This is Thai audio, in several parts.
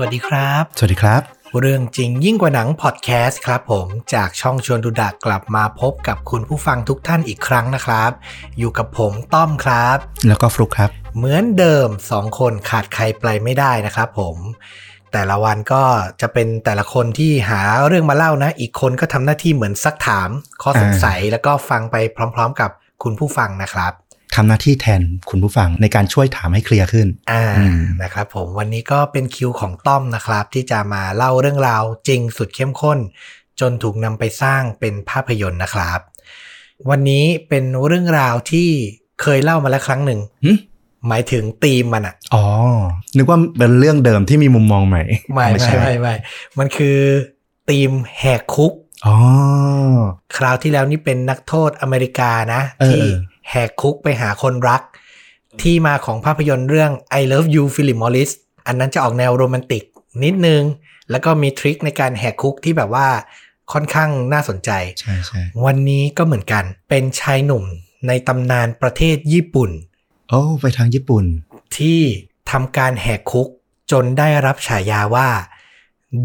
วัสดีครับ สวัสดีครับ เรื่องจริงยิ่งกว่าหนังพอดแคสต์ครับผม จากช่องชวนดูดะกลับมาพบกับคุณผู้ฟังทุกท่านอีกครั้งนะครับ อยู่กับผมต้อมครับ แล้วก็ฟลุกครับ เหมือนเดิมสองคนขาดใครไปไม่ได้นะครับผมแต่ละวันก็จะเป็นแต่ละคนที่หาเรื่องมาเล่านะ อีกคนก็ทำหน้าที่เหมือนซักถาม ข้อสงสัยแล้วก็ฟังไปพร้อม ๆ กับคุณผู้ฟังนะครับ ทำหน้าที่แทนคุณผู้ฟังในการช่วยถามให้เคลียร์ขึ้น อ่าอืมนะครับผมวันนี้ก็เป็นคิวของต้อมนะครับ ที่จะมาเล่าเรื่องราวจริงสุดเข้มข้น จนถูกนำไปสร้างเป็นภาพยนตร์นะครับ วันนี้เป็นเรื่องราวที่เคยเล่ามาแล้วครั้งหนึ่งหึหมายถึงธีมมันอะอ๋อ นึกว่าเป็นเรื่องเดิมที่มีมุมมองใหม่ ไม่ไม่ใช่ไม่ไม่มันคือธีมแหกคุก อ๋อ คราวที่แล้วนี่เป็นนักโทษอเมริกานะเออที่ แหกคุกไปหาคนรัก ที่มาของภาพยนตร์เรื่อง I Love You ฟิลิปมอริสอันนั้นจะออกแนวโรแมนติกนิดนึง แล้วก็มี trick ในการแหกคุกที่แบบว่าค่อนข้างน่าสนใจใช่ใช่วันนี้ก็เหมือนกัน เป็นชายหนุ่มในตำนานประเทศญี่ปุ่น โอ้ไปทางญี่ปุ่น ที่ทำการแหกคุกจนได้รับฉายาว่า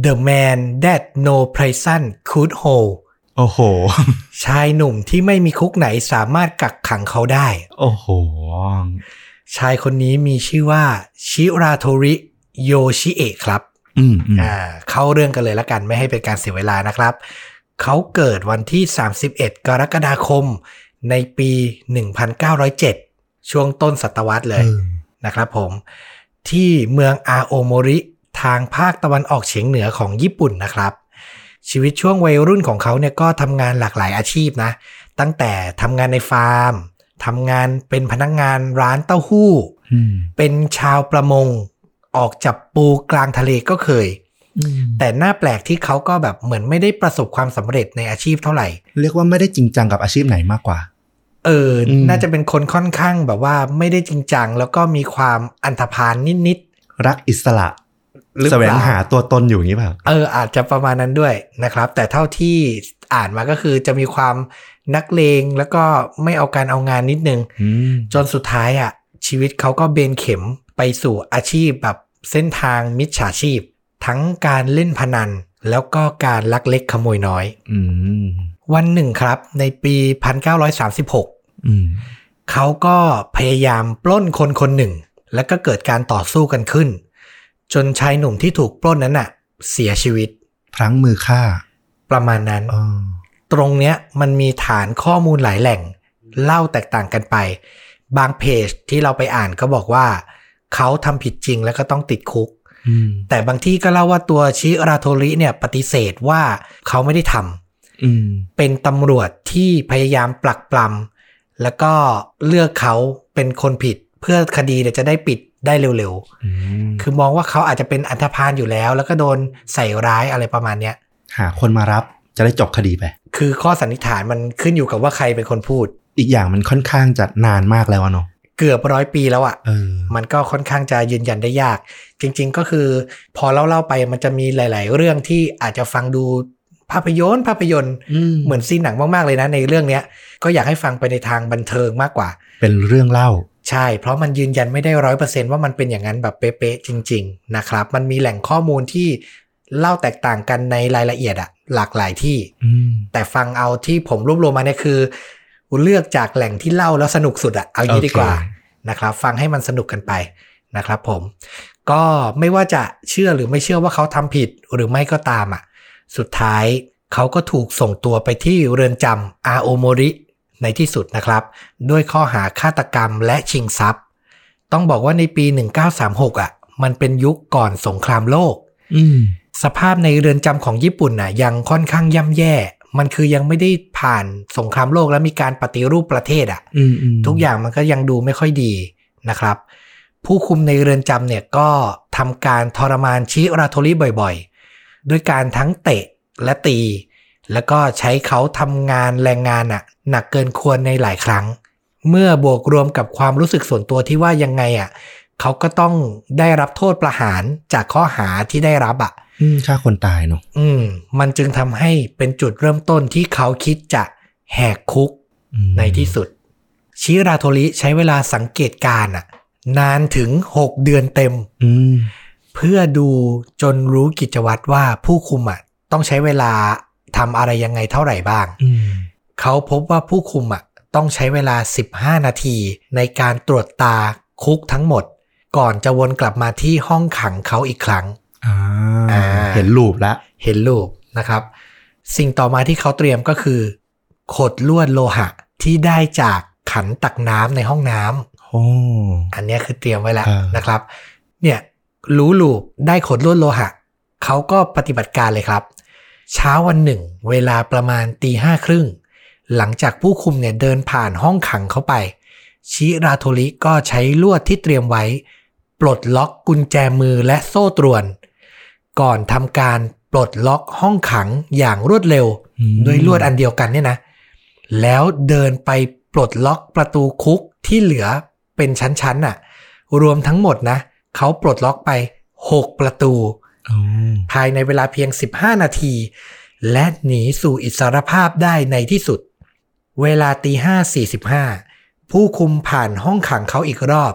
The Man That No Prison Could Hold โอ้โห ชายหนุ่มที่ไม่มีคุกไหนสามารถกักขังเขาได้ โอ้โห ชายคนนี้มีชื่อว่า ชิราโทริโยชิเอะครับอืมอืมอ่า เข้าเรื่องกันเลยละกันไม่ให้เป็นการเสียเวลานะครับ เขาเกิดวันที่ 31 กรกฎาคม ในปี 1907 ช่วงต้นศตวรรษเลยเออนะครับผม ที่เมืองอาโอโมริทางภาคตะวันออกเฉียงเหนือของญี่ปุ่นนะครับ ชีวิตช่วงวัยรุ่นของเขาเนี่ยก็ทำงานหลากหลายอาชีพนะ ตั้งแต่ทำงานในฟาร์มทำงานเป็นพนักงานร้านเต้าหู้อืมเป็นชาวประมง ออกจับปูกลางทะเลก็เคยอืมแต่หน้าแปลกที่เขาก็แบบเหมือนไม่ได้ประสบความสำเร็จในอาชีพเท่าไหร่ เรียกว่าไม่ได้จริงจังกับอาชีพไหนมากกว่า เอออมน่าจะเป็นคนค่อนข้างแบบว่าไม่ได้จริงจัง แล้วก็มีความอันธพาลนิดรักอิสระๆ หรือแสเปวงล่าหาตัวตนอยู่อย่างนี้เปล่าเอออาจจะประมาณนั้นด้วยนะครับ แต่เท่าที่อ่านมาก็คือจะมีความนักเลงแล้วก็ไม่เอาการเอางานนิดนึงอืมจนสุดท้ายอะ ชีวิตเขาก็เบนเข็มไปสู่อาชีพแบบเส้นทางมิจฉาชีพ ทั้งการเล่นพนัน แล้วก็การลักเล็กขโมยน้อยอืมวันหนึ่งครับ ในปี 1936อืมเขาก็พยายามปล้นคนคนหนึ่ง แล้วก็เกิดการต่อสู้กันขึ้น จนชายหนุ่มที่ถูกปล้นนั้นน่ะ เสียชีวิต พลั้งมือฆ่า ประมาณนั้นอ๋อตรงเนี้ยมันมีฐานข้อมูลหลายแหล่ง เล่าแตกต่างกันไป บางเพจที่เราไปอ่านก็บอกว่า เขาทำผิดจริงแล้วก็ต้องติดคุกอืมแต่บางที่ก็เล่าว่าตัวชิราโทริเนี่ยปฏิเสธว่าเขาไม่ได้ทำอืมเป็นตำรวจที่พยายามปลักปลำแล้วก็เลือกเขาเป็นคนผิด เพื่อคดีเนี่ยจะได้ปิด ได้เร็วอืมๆคือมองว่าเขาอาจจะเป็นอันธพาลอยู่แล้ว แล้วก็โดนใส่ร้ายอะไรประมาณเนี้ย หาคนมารับจะได้จบคดีไป คือข้อสันนิษฐานมันขึ้นอยู่กับว่าใครเป็นคนพูด อีกอย่างมันค่อนข้างจะนานมากแล้วอะเนาะ เกือบร้อยปีแล้วอะ่ะเออมันก็ค่อนข้างจะยืนยันได้ยาก จริง ๆ ก็คือ พอเล่าๆไปมันจะมีหลาย ๆ เรื่องที่อาจจะฟังดูภาพยนตร์ภาพยนตร์อืมเหมือนซีนหนังมากๆเลยนะในเรื่องเนี้ย ก็อยากให้ฟังไปในทางบันเทิงมากกว่า เป็นเรื่องเล่า ใช่ เพราะมันยืนยันไม่ได้ร้อยเปอร์เซนว่ามันเป็นอย่างนั้นแบบเป๊ะๆจริง ๆ นะครับ มันมีแหล่งข้อมูลที่เล่าแตกต่างกันในรายละเอียดอะหลากหลายที่อืมแต่ฟังเอาที่ผมรวบรวมมาเนี่ยคือเลือกจากแหล่งที่เล่าแล้วสนุกสุดอะเอางี้ดีกว่าโอเคนะครับ ฟังให้มันสนุกกันไปนะครับ ผม ก็ไม่ว่าจะเชื่อหรือไม่เชื่อว่าเขาทำผิดหรือไม่ก็ตามอะสุดท้ายเขาก็ถูกส่งตัวไปที่เรือนจำอาโอโมริ ในที่สุดนะครับ ด้วยข้อหาฆาตกรรมและชิงทรัพย์ ต้องบอกว่าในปี 1936อะ มันเป็นยุคก่อนสงครามโลกอืมสภาพในเรือนจำของญี่ปุ่นน่ะ ยังค่อนข้างย่ำแย่ มันคือยังไม่ได้ผ่านสงครามโลกและมีการปฏิรูปประเทศอะอืมอืมทุกอย่างมันก็ยังดูไม่ค่อยดีนะครับ ผู้คุมในเรือนจำเนี่ยก็ทำการทรมานชิราโทริบ่อยๆ ด้วยการทั้งเตะและตี แล้วก็ใช้เขาทำงานแรงงานอะหนักเกินควรในหลายครั้ง เมื่อบวกรวมกับความรู้สึกส่วนตัวที่ว่ายังไงอะเขาก็ต้องได้รับโทษประหารจากข้อหาที่ได้รับอะอืมฆ่าคนตายเนาะอืม มันจึงทำให้เป็นจุดเริ่มต้นที่เขาคิดจะแหกคุกอืมในที่สุด ชิราโทริใช้เวลาสังเกตการณ์อะนานถึง6เดือนเต็มอืมเพื่อดูจนรู้กิจวัตรว่าผู้คุมอะต้องใช้เวลา ทำอะไรยังไงเท่าไหร่บ้างอืมเขาพบว่าผู้คุมอะต้องใช้เวลา 15 นาที ในการตรวจตาคุกทั้งหมด ก่อนจะวนกลับมาที่ห้องขังเขาอีกครั้งอ่าอ่าเห็นรูปละเห็นรูปนะครับ สิ่งต่อมาที่เขาเตรียมก็คือ ขดลวดโลหะที่ได้จากขันตักน้ำในห้องน้ำโอ้อันเนี้ยคือเตรียมไว้แล้วอ่านนะครับ เนี่ยรู้ลูปได้ขดลวดโลหะ เขาก็ปฏิบัติการเลยครับ เช้าวันหนึ่ง เวลาประมาณตีห้าครึ่ง หลังจากผู้คุมเนี่ยเดินผ่านห้องขังเข้าไป ชิราโทริก็ใช้ลวดที่เตรียมไว้ ปลดล็อกกุญแจมือและโซ่ตรวน ก่อนทำการปลดล็อกห้องขังอย่างรวดเร็วอืมด้วยลวดอันเดียวกันเนี่ยนะ แล้วเดินไปปลดล็อกประตูคุกที่เหลือเป็นชั้นๆน่ะ รวมทั้งหมดนะ เขาปลดล็อกไป 6 ประตูอ๋อ ภายในเวลาเพียง 15 นาที และหนีสู่อิสรภาพได้ในที่สุด เวลาตีห้าสี่สิบห้าผู้คุมผ่านห้องขังเขาอีกรอบ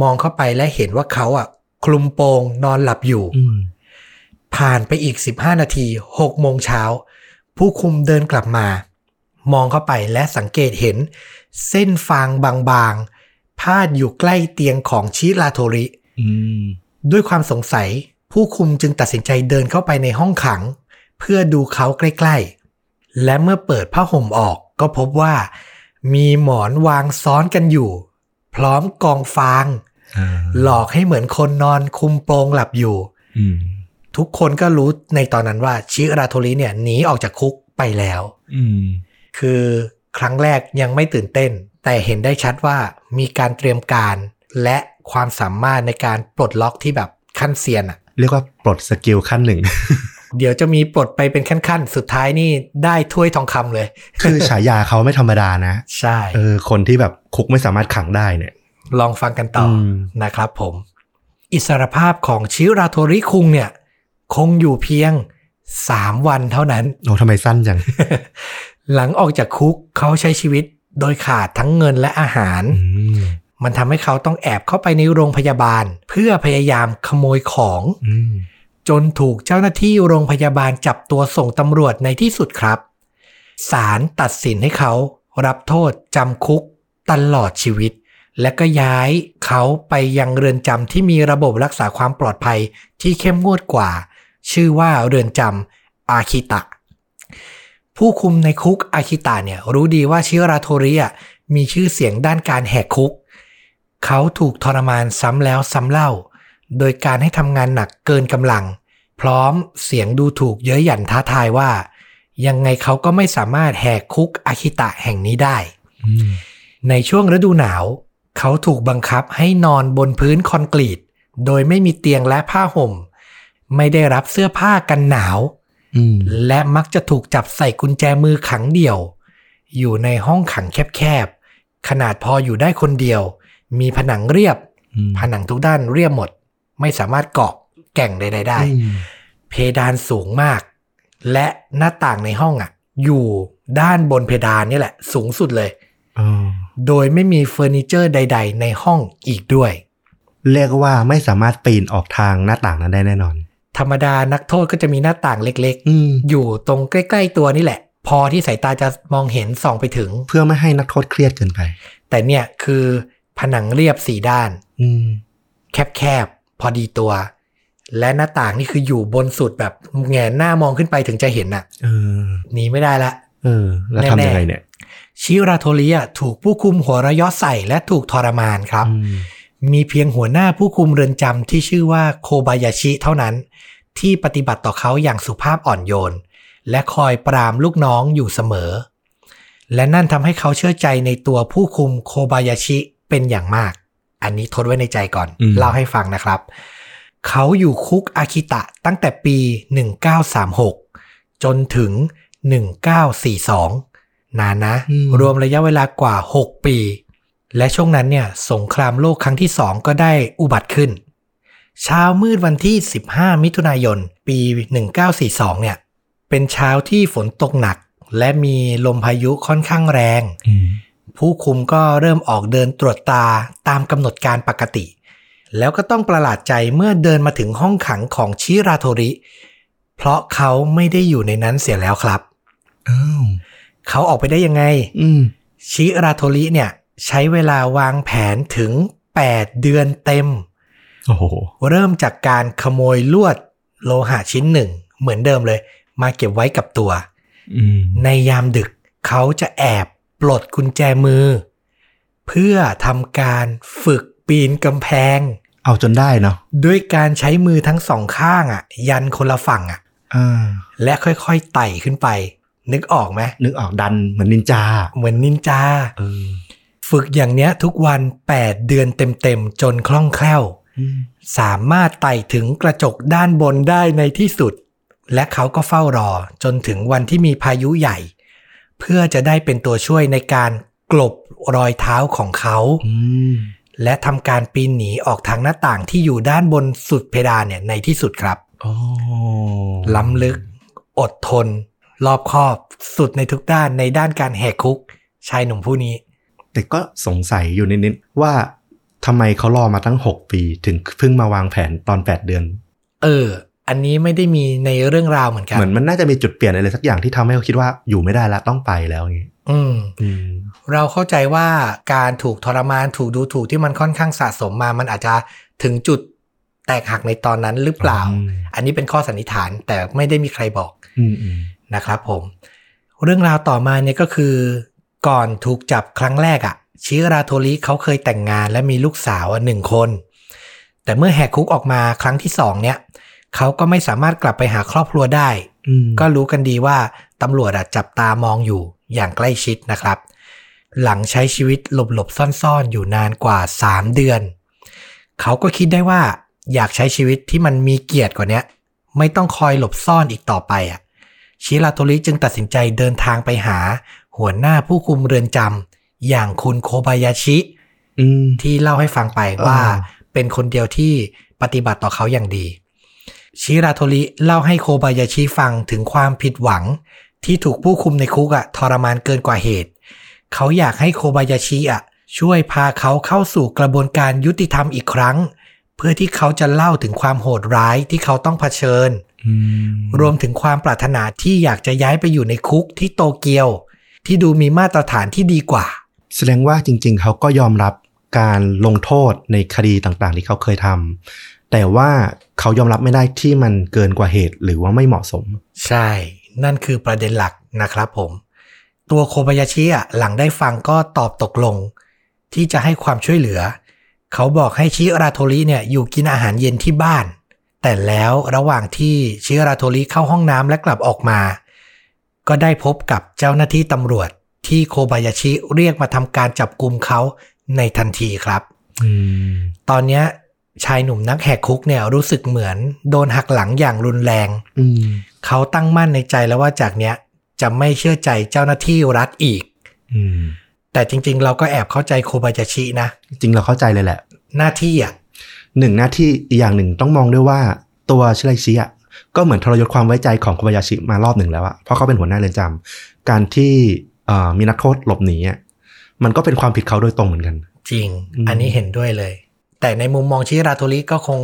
มองเข้าไปและเห็นว่าเขาอะ คลุมโปงนอนหลับอยู่อืมผ่านไปอีก15นาที6โมงเช้า ผู้คุมเดินกลับมา มองเข้าไปและสังเกตเห็น เส้นฟางบางๆพาดอยู่ใกล้เตียงของชิราโทริอืมด้วยความสงสัย ผู้คุมจึงตัดสินใจเดินเข้าไปในห้องขัง เพื่อดูเขาใกล้ๆ และเมื่อเปิดผ้าห่มออกก็พบว่า มีหมอนวางซ้อนกันอยู่ พร้อมกองฟางอ่าหลอกให้เหมือนคนนอนคุมโปงหลับอยู่อืมทุกคนก็รู้ในตอนนั้นว่าชิราโทริเนี่ยหนีออกจากคุกไปแล้วอืมคือครั้งแรกยังไม่ตื่นเต้น แต่เห็นได้ชัดว่ามีการเตรียมการและความสามารถในการปลดล็อกที่แบบขั้นเซียนอะ เรียกว่าปลดสกิลขั้นหนึ่ง เดี๋ยวจะมีปลดไปเป็นขั้นๆ สุดท้ายนี่ได้ถ้วยทองคำเลย คือฉายาเขาไม่ธรรมดานะ ใช่เออคนที่แบบคุกไม่สามารถขังได้เนี่ย ลองฟังกันต่ออมนะครับผม อิสรภาพของชิราโทริคุงเนี่ย คงอยู่เพียง3วันเท่านั้นโอ้ทำไมสั้นจัง หลังออกจากคุกเขาใช้ชีวิตโดยขาดทั้งเงินและอาหารอื มมันทำให้เขาต้องแอบเข้าไปในโรงพยาบาล เพื่อพยายามขโมยของอืมจนถูกเจ้าหน้าที่โรงพยาบาลจับตัวส่งตำรวจในที่สุดครับศาลตัดสินให้เขารับโทษจำคุกตลอดชีวิต และก็ย้ายเขาไปยังเรือนจำที่มีระบบรักษาความปลอดภัยที่เข้มงวดกว่า ชื่อว่าเรือนจำอาคิตะ ผู้คุมในคุกอาคิตะเนี่ยรู้ดีว่าชิราโทริอะมีชื่อเสียงด้านการแหกคุก เขาถูกทรมานซ้ำแล้วซ้ำเล่า โดยการให้ทำงานหนักเกินกำลัง พร้อมเสียงดูถูกเย้ยหยันท้าทายว่า ยังไงเขาก็ไม่สามารถแหกคุกอาคิตะแห่งนี้ได้อืมในช่วงฤดูหนาว เขาถูกบังคับให้นอนบนพื้นคอนกรีต โดยไม่มีเตียงและผ้าห่ม ไม่ได้รับเสื้อผ้ากันหนาวอืมและมักจะถูกจับใส่กุญแจมือขังเดี่ยว อยู่ในห้องขังแคบๆขนาดพออยู่ได้คนเดียว มีผนังเรียบอืมผนังทุกด้านเรียบหมด ไม่สามารถเกาะแก่งใดๆได้อืมเพดานสูงมาก และหน้าต่างในห้องอะ อยู่ด้านบนเพดานนี่แหละ สูงสุดเลยอ๋อโดยไม่มีเฟอร์นิเจอร์ใด ๆ ในห้องอีกด้วย เรียกว่าไม่สามารถปีนออกทางหน้าต่างนั้นได้แน่นอน ธรรมดานักโทษก็จะมีหน้าต่างเล็กอืมๆอยู่ตรงใกล้ๆตัวนี่แหละ พอที่สายตาจะมองเห็นส่องไปถึง เพื่อไม่ให้นักโทษเครียดเกินไป แต่เนี่ยคือ ผนังเรียบสี่ด้าน อืมแคบๆพอดีตัว และหน้าต่างนี่คืออยู่บนสุดแบบแงนหน้ามองขึ้นไปถึงจะเห็นน่ะเออหนีไม่ได้ละเออ แล้วทำยังไงเนี่ย ชิราโทริอะถูกผู้คุมหัวเระยะใส่และถูกทรมานครับอืมมีเพียงหัวหน้าผู้คุมเรือนจำที่ชื่อว่าโคบายาชิเท่านั้น ที่ปฏิบัติต่อเขาอย่างสุภาพอ่อนโยน และคอยปรามลูกน้องอยู่เสมอ และนั่นทำให้เขาเชื่อใจในตัวผู้คุมโคบายาชิ เป็นอย่างมาก อันนี้ทดไว้ในใจก่อนอืมเล่าให้ฟังนะครับ เขาอยู่คุกอาคิตะตั้งแต่ปี 1936 จนถึง 1942 นานนะอืมรวมระยะเวลากว่า 6 ปี และช่วงนั้นเนี่ย สงครามโลกครั้งที่สองก็ได้อุบัติขึ้น เช้ามืดวันที่ 15 มิถุนายน ปี 1942 เนี่ย เป็นเช้าที่ฝนตกหนักและมีลมพายุค่อนข้างแรงอืม ผู้คุมก็เริ่มออกเดินตรวจตาตามกำหนดการปกติ แล้วก็ต้องประหลาดใจเมื่อเดินมาถึงห้องขังของชิราโทริ เพราะเขาไม่ได้อยู่ในนั้นเสียแล้วครับอ้าวเขาออกไปได้ยังไง อืม ชิราโทริเนี่ย ใช้เวลาวางแผนถึง 8 เดือนเต็ม โอ้โห เริ่มจากการขโมยลวดโลหะชิ้นหนึ่ง เหมือนเดิมเลย มาเก็บไว้กับตัว อืม ในยามดึกเขาจะแอบ ปลดกุญแจมือ เพื่อทำการฝึกปีนกำแพง เอาจนได้เนาะด้วยการใช้มือทั้งสองข้างอะ ยันคนละฝั่งอะอ่าและค่อยๆไต่ขึ้นไป นึกออกไหมนึกออกดันเหมือนนินจา เหมือนนินจาเออฝึกอย่างเนี้ยทุกวัน8เดือนเต็มๆจนคล่องแคล่วอืมสามารถไต่ถึงกระจกด้านบนได้ในที่สุด และเขาก็เฝ้ารอจนถึงวันที่มีพายุใหญ่ เพื่อจะได้เป็นตัวช่วยในการกลบรอยเท้าของเขาอืมและทำการปีนหนีออกทางหน้าต่างที่อยู่ด้านบนสุดเพดานเนี่ยในที่สุดครับโอ้ล้ำลึก อดทน รอบคอบสุดในทุกด้านในด้านการแหกคุก ชายหนุ่มผู้นี้ แต่ก็สงสัยอยู่นิดๆว่าทำไมเขารอมาตั้ง 6 ปีถึงเพิ่งมาวางแผนตอน 8 เดือน เออ อันนี้ไม่ได้มีในเรื่องราวเหมือนกัน เหมือนมันน่าจะมีจุดเปลี่ยนอะไรสักอย่างที่ทำให้เขาคิดว่าอยู่ไม่ได้ละต้องไปแล้วอย่างงี้อืมอืมเราเข้าใจว่าการถูกทรมานถูกดูถูกที่มันค่อนข้างสะสมมา มันอาจจะถึงจุดแตกหักในตอนนั้นหรือเปล่าอืมอันนี้เป็นข้อสันนิษฐานแต่ไม่ได้มีใครบอกอืมอืมนะครับผม เรื่องราวต่อมาเนี่ยก็คือ ก่อนถูกจับครั้งแรกอะ่ะชิราโทริเขาเคยแต่งงานและมีลูกสาวอะหนึ่งคน แต่เมื่อแหกคุกออกมาครั้งที่สองเนี่ย เขาก็ไม่สามารถกลับไปหาครอบครัวได้อืมก็รู้กันดีว่าตำรวจอะจับตามองอยู่อย่างใกล้ชิดนะครับ หลังใช้ชีวิตหลบๆซ่อนๆ อยู่นานกว่า 3 เดือน เขาก็คิดได้ว่าอยากใช้ชีวิตที่มันมีเกียรติกว่าเนี้ยไม่ต้องคอยหลบซ่อนอีกต่อไปอะชิราโทริจึงตัดสินใจเดินทางไปหา หัวหน้าผู้คุมเรือนจำอย่างคุณโคบายาชิอืมที่เล่าให้ฟังไปว่าอ่าเป็นคนเดียวที่ปฏิบัติต่อเขาอย่างดี ชิราโทริเล่าให้โคบายาชิฟังถึงความผิดหวัง ที่ถูกผู้คุมในคุกอะทรมานเกินกว่าเหตุ เขาอยากให้โคบายาชิอะช่วยพาเขาเข้าสู่กระบวนการยุติธรรมอีกครั้ง เพื่อที่เขาจะเล่าถึงความโหดร้ายที่เขาต้องเผชิญอืมรวมถึงความปรารถนาที่อยากจะย้ายไปอยู่ในคุกที่โตเกียว ที่ดูมีมาตรฐานที่ดีกว่า แสดงว่าจริง ๆ เขาก็ยอมรับการลงโทษในคดีต่างๆ ที่เขาเคยทำแต่ว่า เขายอมรับไม่ได้ที่มันเกินกว่าเหตุหรือว่าไม่เหมาะสม ใช่ นั่นคือประเด็นหลักนะครับผม ตัวโคบายาชิอะหลังได้ฟังก็ตอบตกลง ที่จะให้ความช่วยเหลือ เขาบอกให้ชิราโทริเนี่ยอยู่กินอาหารเย็นที่บ้าน แต่แล้วระหว่างที่ชิราโทริเข้าห้องน้ำและกลับออกมา ก็ได้พบกับเจ้าหน้าที่ตำรวจที่โคบายาชิเรียกมาทำการจับกลุ่มเขาในทันทีครับอืมตอนเนี้ย ชายหนุ่มนักแหกคุกเนี่ยรู้สึกเหมือน โดนหักหลังอย่างรุนแรงอืมเขาตั้งมั่นในใจแล้วว่าจากเนี้ยจะไม่เชื่อใจเจ้าหน้าที่รัฐอีกอืมแต่จริง ๆ เราก็แอบเข้าใจโคบายาชินะ จริงเราเข้าใจเลยแหละ หน้าที่อะหนึ่งหน้าที่อีกอย่างหนึ่งต้องมองด้วยว่าตัวชิไรชิอะก็เหมือนทรยศความไว้ใจของโคบายาชิมารอบหนึ่งแล้วอะเพราะเขาเป็นหัวหน้าเรือนจำการที่เอ่อมีนักโทษหลบหนีอะมันก็เป็นความผิดเขาโดยตรงเหมือนกัน จริงอืมอันนี้เห็นด้วยเลย แต่ในมุมมองชิราโทริก็คง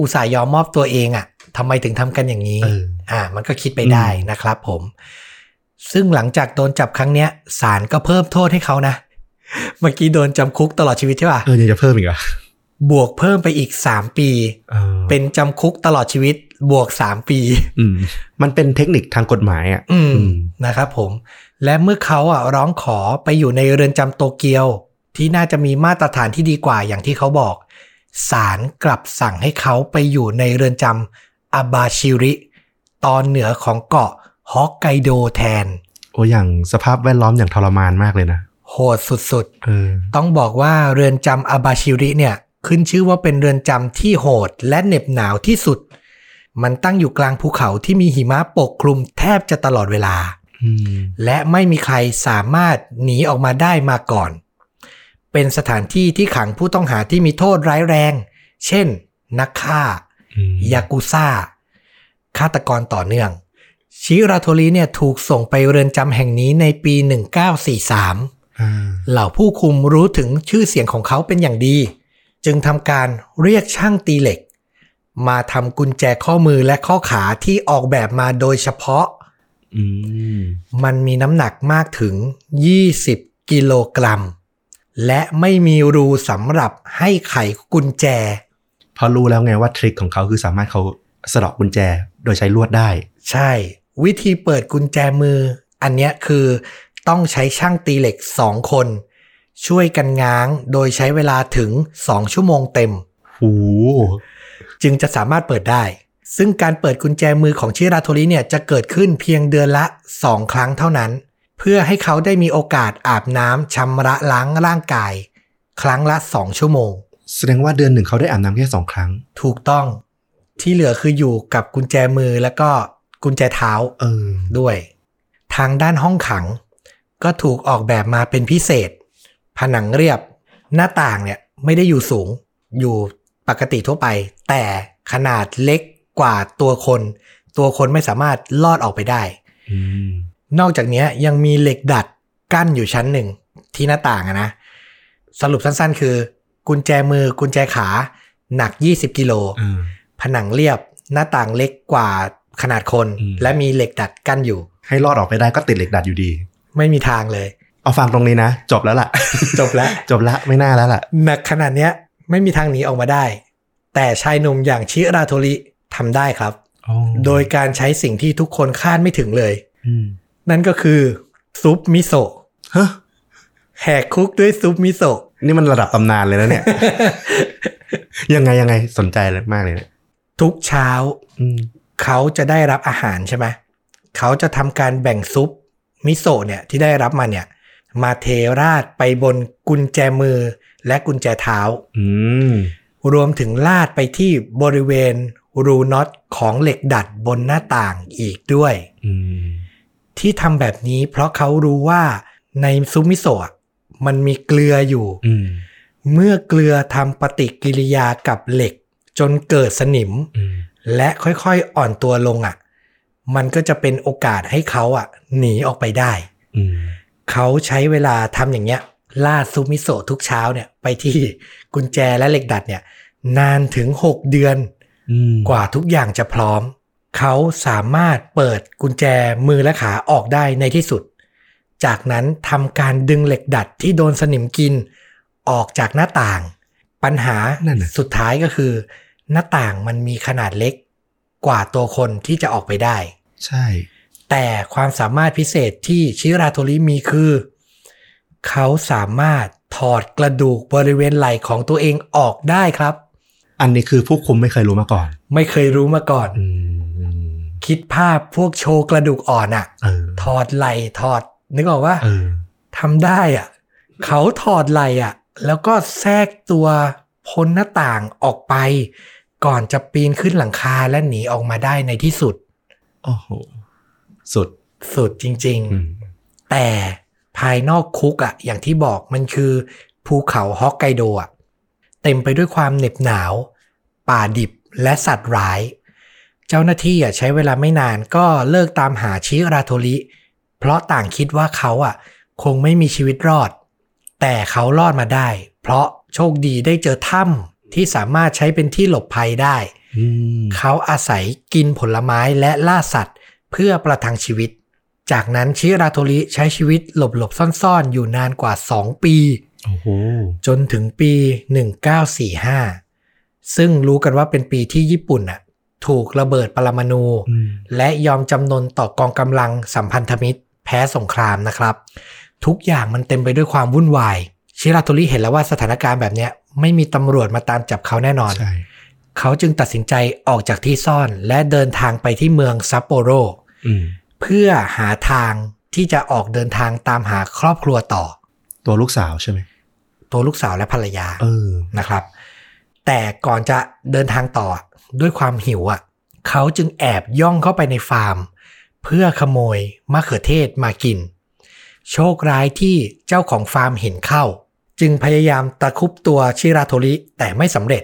อุตส่าห์ยอมมอบตัวเองอะทำไมถึงทำกันอย่างนี้เอออ่า มันก็คิดไปได้นะครับผม ซึ่งหลังจากโดนจับครั้งเนี้ยศาลก็เพิ่มโทษให้เขานะ เมื่อกี้โดนจำคุกตลอดชีวิตใช่ป่ะเออยังจะเพิ่มอีกเหรอบวกเพิ่มไปอีก3ปีเออเป็นจำคุกตลอดชีวิตบวก3ปีอืมมันเป็นเทคนิคทางกฎหมายอะอืมอืมนะครับผม และเมื่อเขาอะร้องขอไปอยู่ในเรือนจำโตเกียว ที่น่าจะมีมาตรฐานที่ดีกว่าอย่างที่เขาบอกศาลกลับสั่งให้เขาไปอยู่ในเรือนจำอาบาชิริ ตอนเหนือของเกาะฮอกไกโดแทน โอ้อย่างสภาพแวดล้อมอย่างทรมานมากเลยนะ โหดสุดเออๆต้องบอกว่าเรือนจำอาบาชิริเนี่ย ขึ้นชื่อว่าเป็นเรือนจำที่โหดและเหน็บหนาวที่สุด มันตั้งอยู่กลางภูเขาที่มีหิมะปกคลุมแทบจะตลอดเวลาอืมและไม่มีใครสามารถหนีออกมาได้มาก่อน เป็นสถานที่ที่ขังผู้ต้องหาที่มีโทษร้ายแรง เช่น นักฆ่าอืมยากุซ่า ฆาตกรต่อเนื่อง ชิราโทริเนี่ยถูกส่งไปเรือนจำแห่งนี้ในปี 1943อ่าเหล่าผู้คุมรู้ถึงชื่อเสียงของเขาเป็นอย่างดี จึงทำการเรียกช่างตีเหล็ก มาทำกุญแจข้อมือและข้อขาที่ออกแบบมาโดยเฉพาะอืมมันมีน้ำหนักมากถึง 20 กิโลกรัม และไม่มีรูสำหรับให้ไขกุญแจ เพราะรู้แล้วไงว่าทริคของเขาคือสามารถเขาสะเดอกกุญแจโดยใช้ลวดได้ ใช่ วิธีเปิดกุญแจมือ อันเนี้ยคือต้องใช้ช่างตีเหล็กสองคน ช่วยกันง้างโดยใช้เวลาถึง2ชั่วโมงเต็มโอ้โหจึงจะสามารถเปิดได้ ซึ่งการเปิดกุญแจมือของชิราโทริเนี่ยจะเกิดขึ้นเพียงเดือนละ2ครั้งเท่านั้น เพื่อให้เขาได้มีโอกาสอาบน้ำชำระล้างร่างกาย ครั้งละ2ชั่วโมง แสดงว่าเดือนหนึ่งเขาได้อาบน้ำแค่สองครั้ง ถูกต้อง ที่เหลือคืออยู่กับกุญแจมือแล้วก็กุญแจเท้าเออด้วย ทางด้านห้องขัง ก็ถูกออกแบบมาเป็นพิเศษ ผนังเรียบ หน้าต่างเนี่ยไม่ได้อยู่สูง อยู่ปกติทั่วไป แต่ขนาดเล็กกว่าตัวคน ตัวคนไม่สามารถลอดออกไปได้อืม นอกจากเนี้ยยังมีเหล็กดัดกั้นอยู่ชั้นหนึ่งที่หน้าต่างอะนะ สรุปสั้นๆ คือ กุญแจมือกุญแจขาหนัก 20 กิโลเออผนังเรียบหน้าต่างเล็กกว่าขนาดคนอืมและมีเหล็กดัดกั้นอยู่ ให้รอดออกไปได้ก็ติดเหล็กดัดอยู่ดี ไม่มีทางเลย เอาฟังตรงนี้นะ จบแล้วล่ะ จบแล้ว จบละไม่น่าแล้วล่ะ หนักขนาดเนี้ย ไม่มีทางหนีออกมาได้ แต่ชายหนุ่มอย่างชิราโทริทำได้ครับ โดยการใช้สิ่งที่ทุกคนคาดไม่ถึงเลยอืม นั่นก็คือซุปมิโซะฮะแหกคุกด้วยซุปมิโซะนี่มันระดับตำนานเลยนะเนี่ย ยังไงยังไงสนใจเลยมากเลยเนี่ยทุกเช้าอืมเขาจะได้รับอาหารใช่ไหมเขาจะทำการแบ่งซุปมิโซะเนี่ยที่ได้รับมาเนี่ย มาเทราดไปบนกุญแจมือและกุญแจเท้าอืมรวมถึงลาดไปที่บริเวณรูน็อตของเหล็กดัดบนหน้าต่างอีกด้วยอืม ที่ทำแบบนี้เพราะเขารู้ว่าในซุปมิโซะอะมันมีเกลืออยู่อืมเมื่อเกลือทำปฏิกิริยากับเหล็ก จนเกิดสนิมอืมและค่อยๆอ่อนตัวลงอะ มันก็จะเป็นโอกาสให้เขาอะ หนีออกไปได้อืมเขาใช้เวลาทำอย่างเงี้ยลาดซุปมิโซะทุกเช้าเนี่ยไปที่กุญแจและเหล็กดัดเนี่ย นานถึง6เดือนอืมกว่าทุกอย่างจะพร้อม เขาสามารถเปิดกุญแจมือและขาออกได้ในที่สุด จากนั้นทำการดึงเหล็กดัดที่โดนสนิมกินออกจากหน้าต่าง ปัญหานั่นน่ะสุดท้ายก็คือ หน้าต่างมันมีขนาดเล็กกว่าตัวคนที่จะออกไปได้ ใช่ แต่ความสามารถพิเศษที่ชิราโทริมีคือ เขาสามารถถอดกระดูกบริเวณไหล่ของตัวเองออกได้ครับ อันนี้คือผู้คุมไม่เคยรู้มาก่อน ไม่เคยรู้มาก่อนอืมคิดภาพพวกโชว์กระดูกอ่อนอะเออถอดไหล่ถอด นึกออกว่าเออทำได้อะเขาถอดไหล่อะแล้วก็แทรกตัวพ้นหน้าต่างออกไป ก่อนจะปีนขึ้นหลังคาและหนีออกมาได้ในที่สุดโอ้โหสุดสุดจริงอืมๆแต่ภายนอกคุกอะอย่างที่บอกมันคือภูเขาฮอกไกโดอะเต็มไปด้วยความเหน็บหนาว ป่าดิบและสัตว์ร้าย เจ้าหน้าที่อะใช้เวลาไม่นานก็เลิกตามหาชิราโทริ เพราะต่างคิดว่าเขาอะคงไม่มีชีวิตรอด แต่เขารอดมาได้ เพราะโชคดีได้เจอถ้ำที่สามารถใช้เป็นที่หลบภัยได้อืมเขาอาศัยกินผลไม้และล่าสัตว์ เพื่อประทังชีวิต จากนั้นชิราโทริใช้ชีวิตหลบหลบๆซ่อนๆ อยู่นานกว่า 2 ปีโอ้โหจนถึงปี 1945 ซึ่งรู้กันว่าเป็นปีที่ญี่ปุ่นน่ะถูกระเบิดปรมาณูอืมและยอมจำนนต่อกองกำลังสัมพันธมิตร แพ้สงครามนะครับ ทุกอย่างมันเต็มไปด้วยความวุ่นวาย ชิราโทริเห็นแล้วว่าสถานการณ์แบบเนี้ยไม่มีตำรวจมาตามจับเขาแน่นอนใช่เขาจึงตัดสินใจออกจากที่ซ่อนและเดินทางไปที่เมืองซัปโปโรอืมเพื่อหาทางที่จะออกเดินทางตามหาครอบครัวต่อ ตัวลูกสาวใช่ไหมตัวลูกสาวและภรรยาเออนะครับ แต่ก่อนจะเดินทางต่อด้วยความหิวอะเขาจึงแอบย่องเข้าไปในฟาร์ม เพื่อขโมยมะเขือเทศมากิน โชคร้ายที่เจ้าของฟาร์มเห็นเข้า จึงพยายามตะครุบตัวชิราโทริแต่ไม่สำเร็จ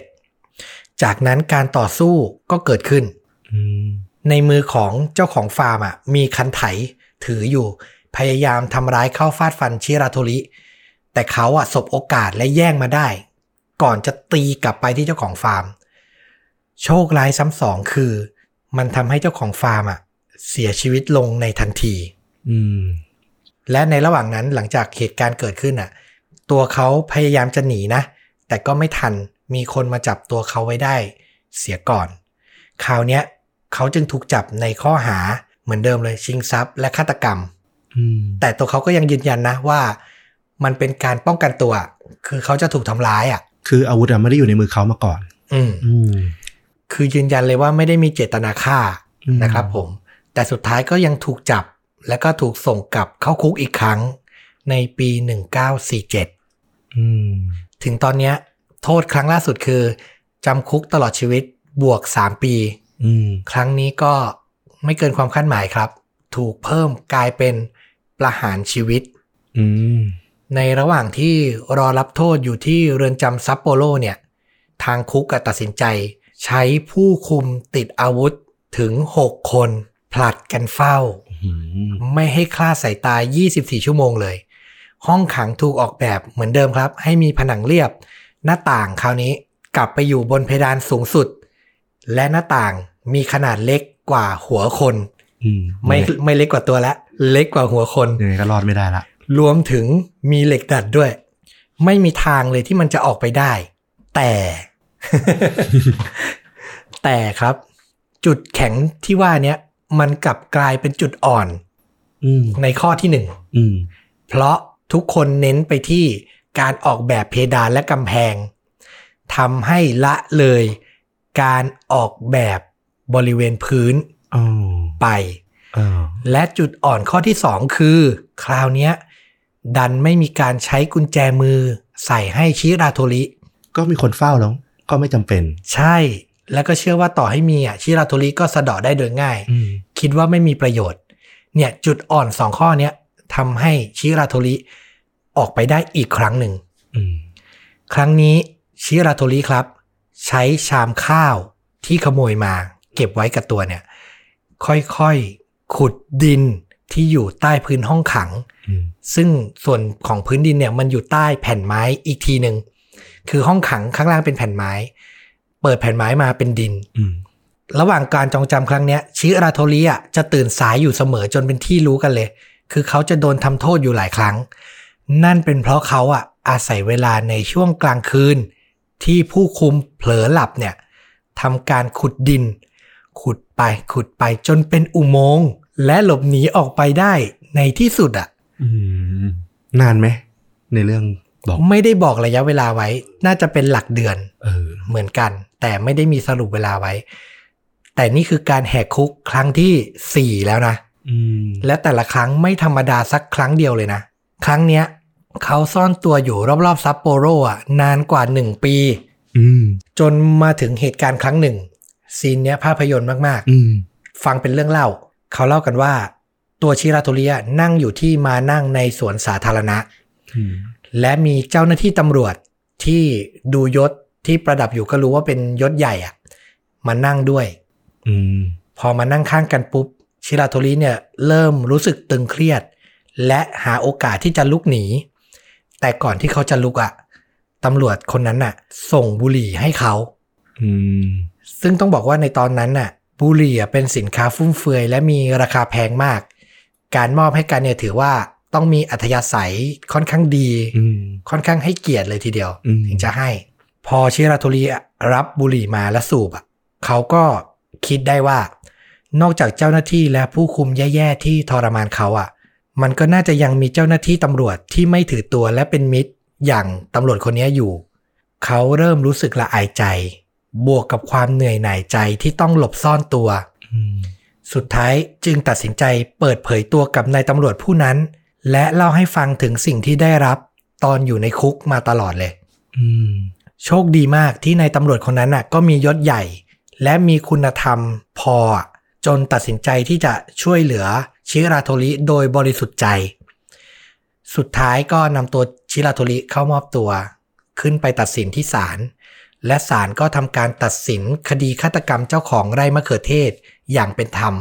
จากนั้นการต่อสู้ก็เกิดขึ้นอืมในมือของเจ้าของฟาร์มอะมีคันไถถืออยู่ พยายามทำร้ายเข้าฟาดฟันชิราโทริแต่เขาอะสบโอกาสและแย่งมาได้ ก่อนจะตีกลับไปที่เจ้าของฟาร์ม โชคร้ายซ้ำสองคือ มันทำให้เจ้าของฟาร์มอะเสียชีวิตลงในทันที อืม และในระหว่างนั้นหลังจากเหตุการณ์เกิดขึ้นอะ ตัวเขาพยายามจะหนีนะ แต่ก็ไม่ทันมีคนมาจับตัวเขาไว้ได้ เสียก่อน คราวเนี้ยเขาจึงถูกจับในข้อหาเหมือนเดิมเลยชิงทรัพย์และฆาตกรรมอืมแต่ตัวเขาก็ยังยืนยันนะว่า มันเป็นการป้องกันตัว คือเขาจะถูกทำร้ายอะ คืออาวุธอะไม่ได้อยู่ในมือเขามาก่อน อืมอืมคือยืนยันเลยว่าไม่ได้มีเจตนาฆ่าอืมนะครับ ผม แต่สุดท้ายก็ยังถูกจับ และก็ถูกส่งกลับเข้าคุกอีกครั้ง ในปี 1947อืมถึงตอนเนี้ยโทษครั้งล่าสุดคือจำคุกตลอดชีวิตบวก 3 ปีอืมครั้งนี้ก็ไม่เกินความคาดหมายครับ ถูกเพิ่มกลายเป็นประหารชีวิตอืม ในระหว่างที่รอรับโทษอยู่ที่เรือนจำซัปโปโรเนี่ย ทางคุกก็ตัดสินใจ ใช้ผู้คุมติดอาวุธถึง 6 คน ผลัดกันเฝ้าอืมไม่ให้คลาดสายตา 24 ชั่วโมงเลย ห้องขังถูกออกแบบเหมือนเดิมครับ ให้มีผนังเรียบ หน้าต่างคราวนี้กลับไปอยู่บนเพดานสูงสุด และหน้าต่างมีขนาดเล็กกว่าหัวคนอืมไม่ไม่เล็กกว่าตัวละ เล็กกว่าหัวคนยังไงก็รอดไม่ได้ละ รวมถึงมีเหล็กดัดด้วย ไม่มีทางเลยที่มันจะออกไปได้ แต่ แต่ครับ จุดแข็งที่ว่าเนี้ยมันกลับกลายเป็นจุดอ่อนอืมในข้อที่หนึ่งอืมเพราะทุกคนเน้นไปที่การออกแบบเพดานและกำแพงทำให้ละเลยการออกแบบบริเวณพื้นอ๋อไปเออและจุดอ่อนข้อที่2คือ คราวเนี้ย ดันไม่มีการใช้กุญแจมือ ใส่ให้ชิราโทริ ก็มีคนเฝ้าแล้ว ก็ไม่จำเป็น ใช่ แล้วก็เชื่อว่าต่อให้มีอะชิราโทริก็สะเดาะได้โดยง่าย อืม คิดว่าไม่มีประโยชน์ เนี่ยจุดอ่อนสองข้อเนี้ยทำให้ชิราโทริออกไปได้อีกครั้งหนึ่ง อืม ครั้งนี้ชิราโทริครับ ใช้ชามข้าวที่ขโมยมา เก็บไว้กับตัวเนี่ย ค่อยๆ ขุดดิน ที่อยู่ใต้พื้นห้องขังอืมซึ่งส่วนของพื้นดินเนี่ยมันอยู่ใต้แผ่นไม้อีกทีหนึ่งคือห้องขังข้างล่างเป็นแผ่นไม้ เปิดแผ่นไม้มาเป็นดินอืมระหว่างการจองจำครั้งเนี้ยชิราโทริอะจะตื่นสายอยู่เสมอจนเป็นที่รู้กันเลย คือเขาจะโดนทำโทษอยู่หลายครั้ง นั่นเป็นเพราะเขาอะอาศัยเวลาในช่วงกลางคืน ที่ผู้คุมเผลอหลับเนี่ยทำการขุดดิน ขุดไปขุดไปจนเป็นอุโมงค์ และหลบหนีออกไปได้ในที่สุดอะอืมนานไหม ในเรื่องบอกไม่ได้บอกระยะเวลาไว้ น่าจะเป็นหลักเดือนเออเหมือนกัน แต่ไม่ได้มีสรุปเวลาไว้ แต่นี่คือการแหกคุกครั้งที่สี่แล้วนะอืมและแต่ละครั้งไม่ธรรมดาสักครั้งเดียวเลยนะ ครั้งเนี้ยเขาซ่อนตัวอยู่รอบๆซัปโปโรอะนานกว่าหนึ่งปีอืมจนมาถึงเหตุการณ์ครั้งหนึ่ง ซีนเนี้ยภาพยนตร์มากอืมๆฟังเป็นเรื่องเล่า เขาเล่ากันว่า ตัวชิราโทริยะนั่งอยู่ที่มานั่งในสวนสาธารณะอืมและมีเจ้าหน้าที่ตำรวจที่ดูยศที่ประดับอยู่ก็รู้ว่าเป็นยศใหญ่อะมานั่งด้วยอืมพอมานั่งข้างกันปุ๊บ ชิราโทริเนี่ยเริ่มรู้สึกตึงเครียด และหาโอกาสที่จะลุกหนี แต่ก่อนที่เขาจะลุกอะตำรวจคนนั้นน่ะ ส่งบุหรี่ให้เขาอืมซึ่งต้องบอกว่าในตอนนั้นน่ะ บุหรี่อะเป็นสินค้าฟุ่มเฟือยและมีราคาแพงมาก การมอบให้กันเนี่ยถือว่าต้องมีอัธยาศัยค่อนข้างดีอืมค่อนข้างให้เกียรติเลยทีเดียวอืมถึงจะให้ พอชิราโทริรับบุหรี่มาและสูบอะเขาก็คิดได้ว่า นอกจากเจ้าหน้าที่และผู้คุมแย่ๆที่ทรมานเขาอะ มันก็น่าจะยังมีเจ้าหน้าที่ตำรวจที่ไม่ถือตัวและเป็นมิตรอย่างตำรวจคนนี้อยู่ เขาเริ่มรู้สึกละอายใจ บวกกับความเหนื่อยหน่ายใจที่ต้องหลบซ่อนตัวอืมสุดท้ายจึงตัดสินใจเปิดเผยตัวกับนายตำรวจผู้นั้น และเล่าให้ฟังถึงสิ่งที่ได้รับตอนอยู่ในคุกมาตลอดเลยอืมโชคดีมากที่นายตำรวจคนนั้นน่ะ ก็มียศใหญ่ และมีคุณธรรมพอ จนตัดสินใจที่จะช่วยเหลือชิราโทริโดยบริสุทธิ์ใจ สุดท้ายก็นำตัวชิราโทริเข้ามอบตัว ขึ้นไปตัดสินที่ศาล และศาลก็ทำการตัดสินคดีฆาตกรรมเจ้าของไร่มะเขือเทศอย่างเป็นธรรม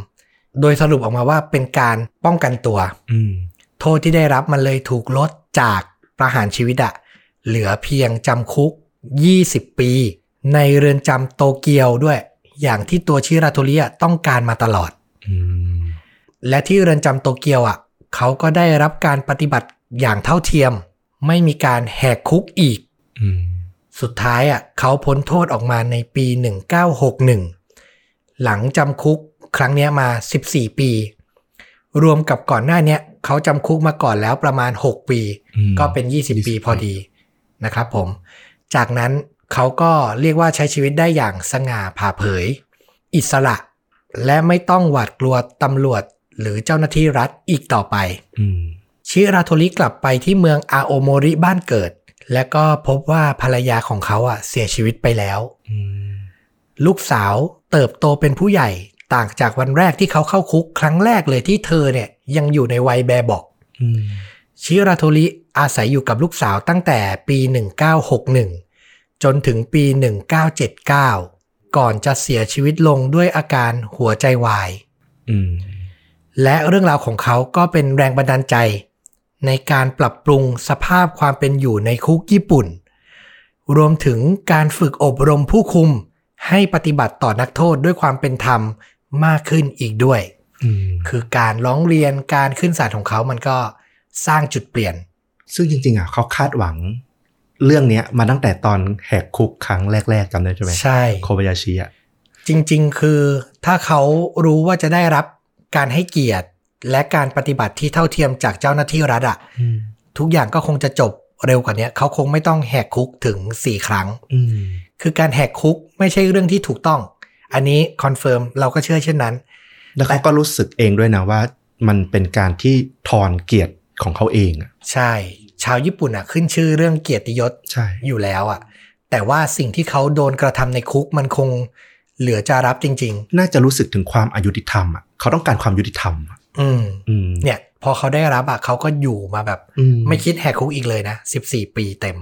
โดยสรุปออกมาว่าเป็นการป้องกันตัวอืมโทษที่ได้รับมันเลยถูกลดจากประหารชีวิตอะเหลือเพียงจำคุก 20 ปี ในเรือนจำโตเกียวด้วย อย่างที่ตัวชิราโทริอะต้องการมาตลอดอืมและที่เรือนจำโตเกียวอะ เขาก็ได้รับการปฏิบัติอย่างเท่าเทียม ไม่มีการแหกคุกอีกอืม สุดท้ายอะเขาพ้นโทษออกมาในปี 1961 หลังจำคุกครั้งเนี้ยมา 14 ปี รวมกับก่อนหน้าเนี้ยเขาจำคุกมาก่อนแล้วประมาณ 6 ปีอืมก็เป็น 20 ปีพอดีนะครับผม จากนั้นเขาก็เรียกว่าใช้ชีวิตได้อย่างสง่าผ่าเผย อิสระและไม่ต้องหวาดกลัวตำรวจหรือเจ้าหน้าที่รัฐอีกต่อไปอืมชิราโทริกลับไปที่เมืองอาโอโมริบ้านเกิด และก็พบว่าภรรยาของเขาอะเสียชีวิตไปแล้วอืมลูกสาวเติบโตเป็นผู้ใหญ่ต่างจากวันแรกที่เขาเข้าคุกครั้งแรกเลยที่เธอเนี่ยยังอยู่ในวัยแบบบอกอืมชิราโทริอาศัยอยู่กับลูกสาวตั้งแต่ปี 1961 จนถึงปี 1979 ก่อนจะเสียชีวิตลงด้วยอาการหัวใจวายอืมและเรื่องราวของเขาก็เป็นแรงบันดาลใจ ในการปรับปรุงสภาพความเป็นอยู่ในคุกญี่ปุ่น รวมถึงการฝึกอบรมผู้คุมให้ปฏิบัติต่อนักโทษด้วยความเป็นธรรมมากขึ้นอีกด้วยอืมคือการร้องเรียนการขึ้นศาลของเขามันก็สร้างจุดเปลี่ยน ซึ่งจริง ๆอะเขาคาดหวังเรื่องเนี้ยมาตั้งแต่ตอนแหกคุกครั้งแรกๆจำได้ใช่ไหมใช่โคบายาชิอะจริง ๆ คือถ้าเขารู้ว่าจะได้รับการให้เกียรติ และการปฏิบัติที่เท่าเทียมจากเจ้าหน้าที่รัฐอะอืมทุกอย่างก็คงจะจบเร็วกว่านี้เขาคงไม่ต้องแหกคุกถึง4ครั้งอืมคือการแหกคุกไม่ใช่เรื่องที่ถูกต้อง อันนี้คอนเฟิร์มเราก็เชื่อเช่นนั้น แล้วเขาก็รู้สึกเองด้วยนะว่า มันเป็นการที่ทอนเกียรติของเขาเองอะใช่ ชาวญี่ปุ่นอะขึ้นชื่อเรื่องเกียรติยศใช่อยู่แล้วอะแต่ว่าสิ่งที่เขาโดนกระทำในคุกมันคงเหลือจะรับจริงน่าจะรู้สึกถึงความอายุติธรรมอะเขาต้องการความยุติธรรม อะๆอืมอืมเนี่ย พอเขาได้รับอะเขาก็อยู่มาแบบอืมไม่คิดแหกคุกอีกเลยนะ14ปีเต็ม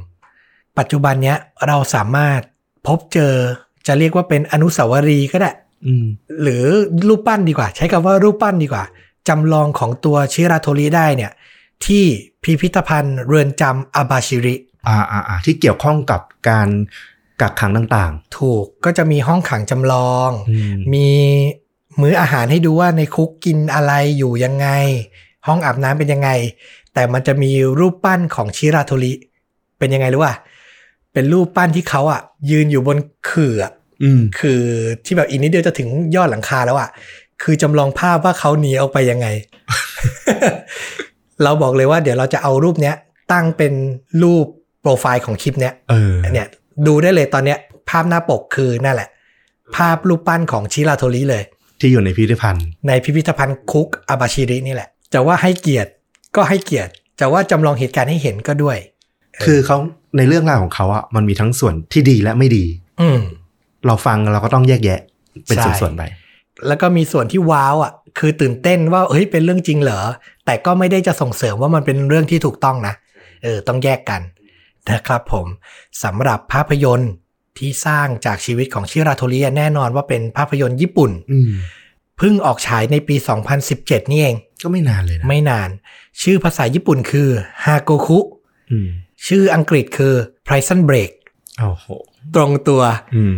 ปัจจุบันเนี้ยเราสามารถพบเจอจะเรียกว่าเป็นอนุสาวรีย์ก็ได้อืมหรือรูปปั้นดีกว่า ใช้คำว่ารูปปั้นดีกว่าจำลองของตัวชิราโทริได้เนี่ย ที่พิพิธภัณฑ์เรือนจำอาบาชิริ อ่าอ่าอ่าที่เกี่ยวข้องกับการกักขังต่างถูกก็จะมีห้องขังจำลองๆอืม มีมื้ออาหารให้ดูว่าในคุกกินอะไรอยู่ยังไง ห้องอาบน้ำเป็นยังไง แต่มันจะมีรูปปั้นของชิราโทริเป็นยังไงรู้ป่ะเป็นรูปปั้นที่เขาอะ ยืนอยู่บนเขื่ออืมคือที่แบบอีกนิดเดียวจะถึงยอดหลังคาแล้วอะ คือจำลองภาพว่าเขาหนีออกไปยังไง เราบอกเลยว่าเดี๋ยวเราจะเอารูปเนี้ย ตั้งเป็นรูปโปรไฟล์ของคลิปเนี้ยเออเนี่ย ดูได้เลยตอนเนี้ย ภาพหน้าปกคือนั่นแหละ ภาพรูปปั้นของชิราโทริเลย ที่อยู่ในพิพิธภัณฑ์ ในพิพิธภัณฑ์คุกอาบาชิรินี่แหละ จะว่าให้เกียรติก็ให้เกียรติ จะว่าจำลองเหตุการณ์ให้เห็นก็ด้วย คือเขาในเรื่องราวของเขาอะมันมีทั้งส่วนที่ดีและไม่ดี อืมเราฟังเราก็ต้องแยกแยะ เป็นใช่ส่วนๆไป แล้วก็มีส่วนที่ว้าวอะคือตื่นเต้นว่าเฮ้ยเป็นเรื่องจริงเหรอ แต่ก็ไม่ได้จะส่งเสริมว่ามันเป็นเรื่องที่ถูกต้องนะ เออ ต้องแยกกันนะครับผมสำหรับภาพยนตร์ ที่สร้างจากชีวิตของชิราโทริแน่นอนว่าเป็นภาพยนตร์ญี่ปุ่นอืมเพิ่งออกฉายในปี 2017 นี่เอง ก็ไม่นานเลยนะ ไม่นาน ชื่อภาษาญี่ปุ่นคือฮาโกคุอืมชื่ออังกฤษคือ Prison Break โอ้โห ตรงตัวอืม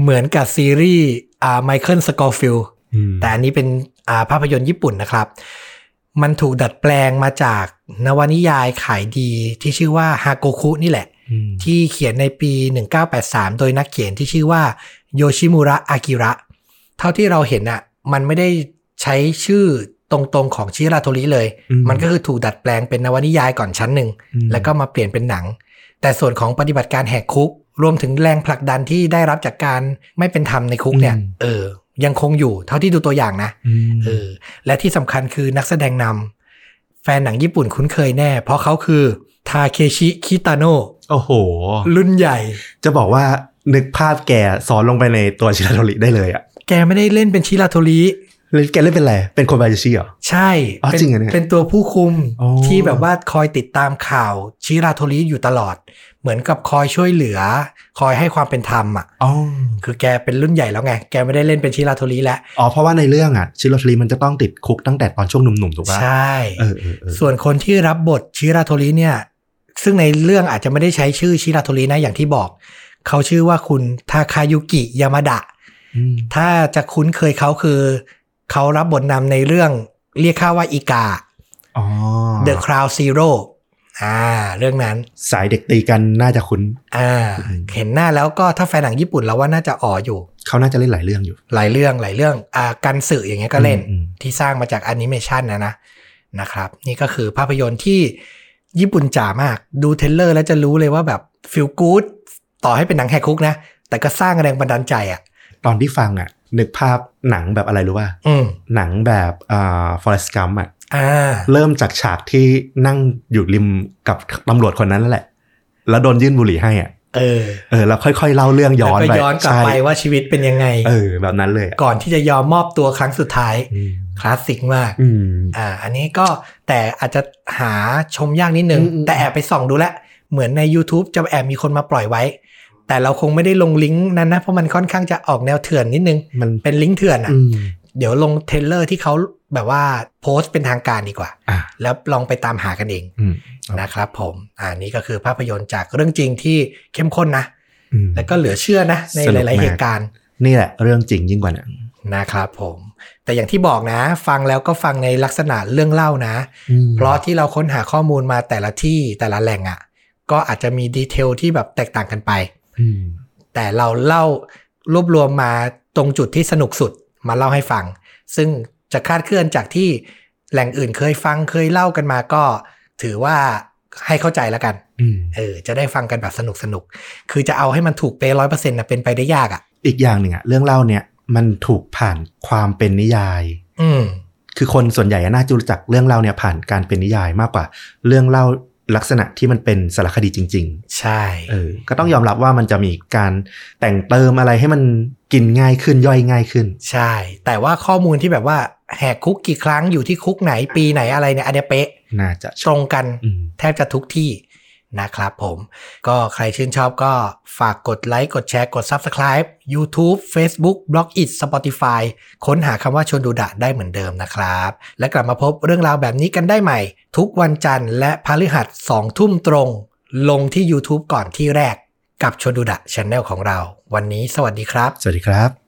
เหมือนกับซีรีส์อ่าไมเคิลสโคฟิลด์อืมแต่อันนี้เป็นอ่าภาพยนตร์ญี่ปุ่นนะครับ มันถูกดัดแปลงมาจากนวนิยายขายดีที่ชื่อว่าฮาโกคุนี่แหละอืม ที่เขียนในปี 1983 โดยนักเขียนที่ชื่อว่าโยชิมุระอากิระ เท่าที่เราเห็นอะมันไม่ได้ใช้ชื่อตรงๆของชิราโทริเลยอืมันก็คือถูกดัดแปลงเป็นนวนิยายก่อนชั้นหนึ่งอืมแล้วก็มาเปลี่ยนเป็นหนัง แต่ส่วนของปฏิบัติการแหกคุก รวมถึงแรงผลักดันที่ได้รับจากการไม่เป็นธรรมในคุกเนี่ย เออ ยังคงอยู่เท่าที่ดูตัวอย่างนะอืมเออ และที่สำคัญคือนักแสดงนำแฟนหนังญี่ปุ่นคุ้นเคยแน่ เพราะเขาคือทาเคชิ คิตาโนะ โอ้โห รุ่นใหญ่ จะบอกว่านึกภาพแกซ้อนลงไปในตัวชิราโทริได้เลยอะแกไม่ได้เล่นเป็นชิราโทริแล้วแกเล่นเป็นอะไร เป็นคนบาจิชิเหรอ ใช่อ๋อเป็นจริงเหรอเนี่ยเป็นตัวผู้คุมอ๋อที่แบบว่าคอยติดตามข่าวชิราโทริอยู่ตลอด เหมือนกับคอยช่วยเหลือ คอยให้ความเป็นธรรมอะอ๋อคือแกเป็นรุ่นใหญ่แล้วไง แกไม่ได้เล่นเป็นชิราโทริแล้ว อ๋อ เพราะว่าในเรื่องอะ ชิราโทริมันจะต้องติดคุกตั้งแต่ตอนช่วงหนุ่มๆ ถูกปะใช่เออเออเออส่วนคนที่รับบทชิราโทริเนี่ย ซึ่งในเรื่องอาจจะไม่ได้ใช้ชื่อชิราโทรินะอย่างที่บอก เขาชื่อว่าคุณทาคายุกิยามาดะอืมถ้าจะคุ้นเคยเขาคือ เขารับบทนำในเรื่องเรียกค่าว่าอีกาอ๋อ The Crown Zero อ่า เรื่องนั้น สายเด็กตีกันน่าจะคุ้น อ่าอืมเห็นหน้าแล้วก็ถ้าแฟนหนังญี่ปุ่นเราว่าน่าจะอ๋ออยู่ เขาน่าจะเล่นหลายเรื่องอยู่ หลายเรื่องหลายเรื่อง อ่า กันสึอย่างเงี้ยก็เล่นอืมที่สร้างมาจากแอนิเมชันนะนะนะครับ นี่ก็คือภาพยนตร์ที่ ญี่ปุ่นจ๋ามาก ดู trailer แล้วจะรู้เลยว่าแบบ feel good ต่อให้เป็นหนังแหกคุกนะ แต่ก็สร้างแรงบันดาลใจอะตอนที่ฟังอะนึกภาพหนังแบบอะไรรู้ป่ะอืมหนังแบบอ่า Forrest Gump อะอ่าเริ่มจากฉากที่นั่งอยู่ริมกับตำรวจคนนั้นนั่นแหละ แล้วโดนยื่นบุหรี่ให้อะ เออเออแล้วค่อยๆเล่าเรื่องย้อนแล้วไปก็ย้อนกลับใช่ไปว่าชีวิตเป็นยังไง เออ แบบนั้นเลยอะก่อนที่จะยอมมอบตัวครั้งสุดท้ายอืมคลาสสิกมากอืมอ่า อันนี้ก็แต่อาจจะหาชมยากนิดนึงอืมอืมแต่แอบไปส่องดูแล้วเหมือนใน YouTube จะแอบมีคนมาปล่อยไว้ แต่เราคงไม่ได้ลงลิงก์นั้นนะ เพราะมันค่อนข้างจะออกแนวเถื่อนนิดนึง มันเป็นลิงก์เถื่อนอะอืมเดี๋ยวลง trailer ที่เขา แบบว่าโพสต์เป็นทางการดีกว่าอะแล้วลองไปตามหากันเองอืมนะครับผมอ่านี่ก็คือภาพยนตร์จากเรื่องจริงที่เข้มข้นนะอืมแล้วก็เหลือเชื่อนะ ในสนุหกลายๆมากเหตุการณ์ นี่แหละเรื่องจริงยิ่งกว่าหนังนะครับผม แต่อย่างที่บอกนะ ฟังแล้วก็ฟังในลักษณะเรื่องเล่านะอืมเพราะที่เราค้นหาข้อมูลมาแต่ละที่แต่ละแหล่งอะ่ะ ก็อาจจะมีดีเทลที่แบบแตกต่างกันไปอืมแต่เราเล่ารวบรวมมาตรงจุดที่สนุกสุดมาเล่าให้ฟัง ซึ่ง จะคลาดเคลื่อนจากที่แหล่งอื่นเคยฟังเคยเล่ากันมาก็ ถือว่าให้เข้าใจแล้วกันอืมเออ จะได้ฟังกันแบบสนุกสนุกๆคือจะเอาให้มันถูกเป๊ะร้อยเปอร์เซ็นต์นะเป็นไปได้ยากอะ่ะ อีกอย่างหนึ่งอะเรื่องเล่าเนี่ยมันถูกผ่านความเป็นนิยาย อืมคือคนส่วนใหญ่น่าจะรู้จักเรื่องเล่าเนี่ยผ่านการเป็นนิยายมากกว่า เรื่องเล่าลักษณะที่มันเป็นสารคดีจริงใช่ๆเออ ก็ต้องยอมรับว่ามันจะมีการแต่งเติมอะไรให้มันกินง่ายขึ้นย่อยง่ายขึ้น ใช่ แต่ว่าข้อมูลที่แบบว่า แหกคุกกี่ครั้งอยู่ที่คุกไหนปีไหนอะไรเนี่ยอันเนี้ยเป๊ะน่าจะตรงกันอืมแทบจะทุกที่นะครับผมก็ใครชื่นชอบก็ฝากกดไลค์กดแชร์กด Subscribe YouTube Facebook b l o g i t Spotify ค้นหาคำว่าชวนดูดะได้เหมือนเดิมนะครับ และกลับมาพบเรื่องราวแบบนี้กันได้ใหม่ ทุกวันจันทร์และพฤหัสสองทุ่มตรง ลงที่ YouTube ก่อนที่แรก กับชวนดูดะช n แนลของเรา วันนี้สวัสดีครับ สวัสดีครับ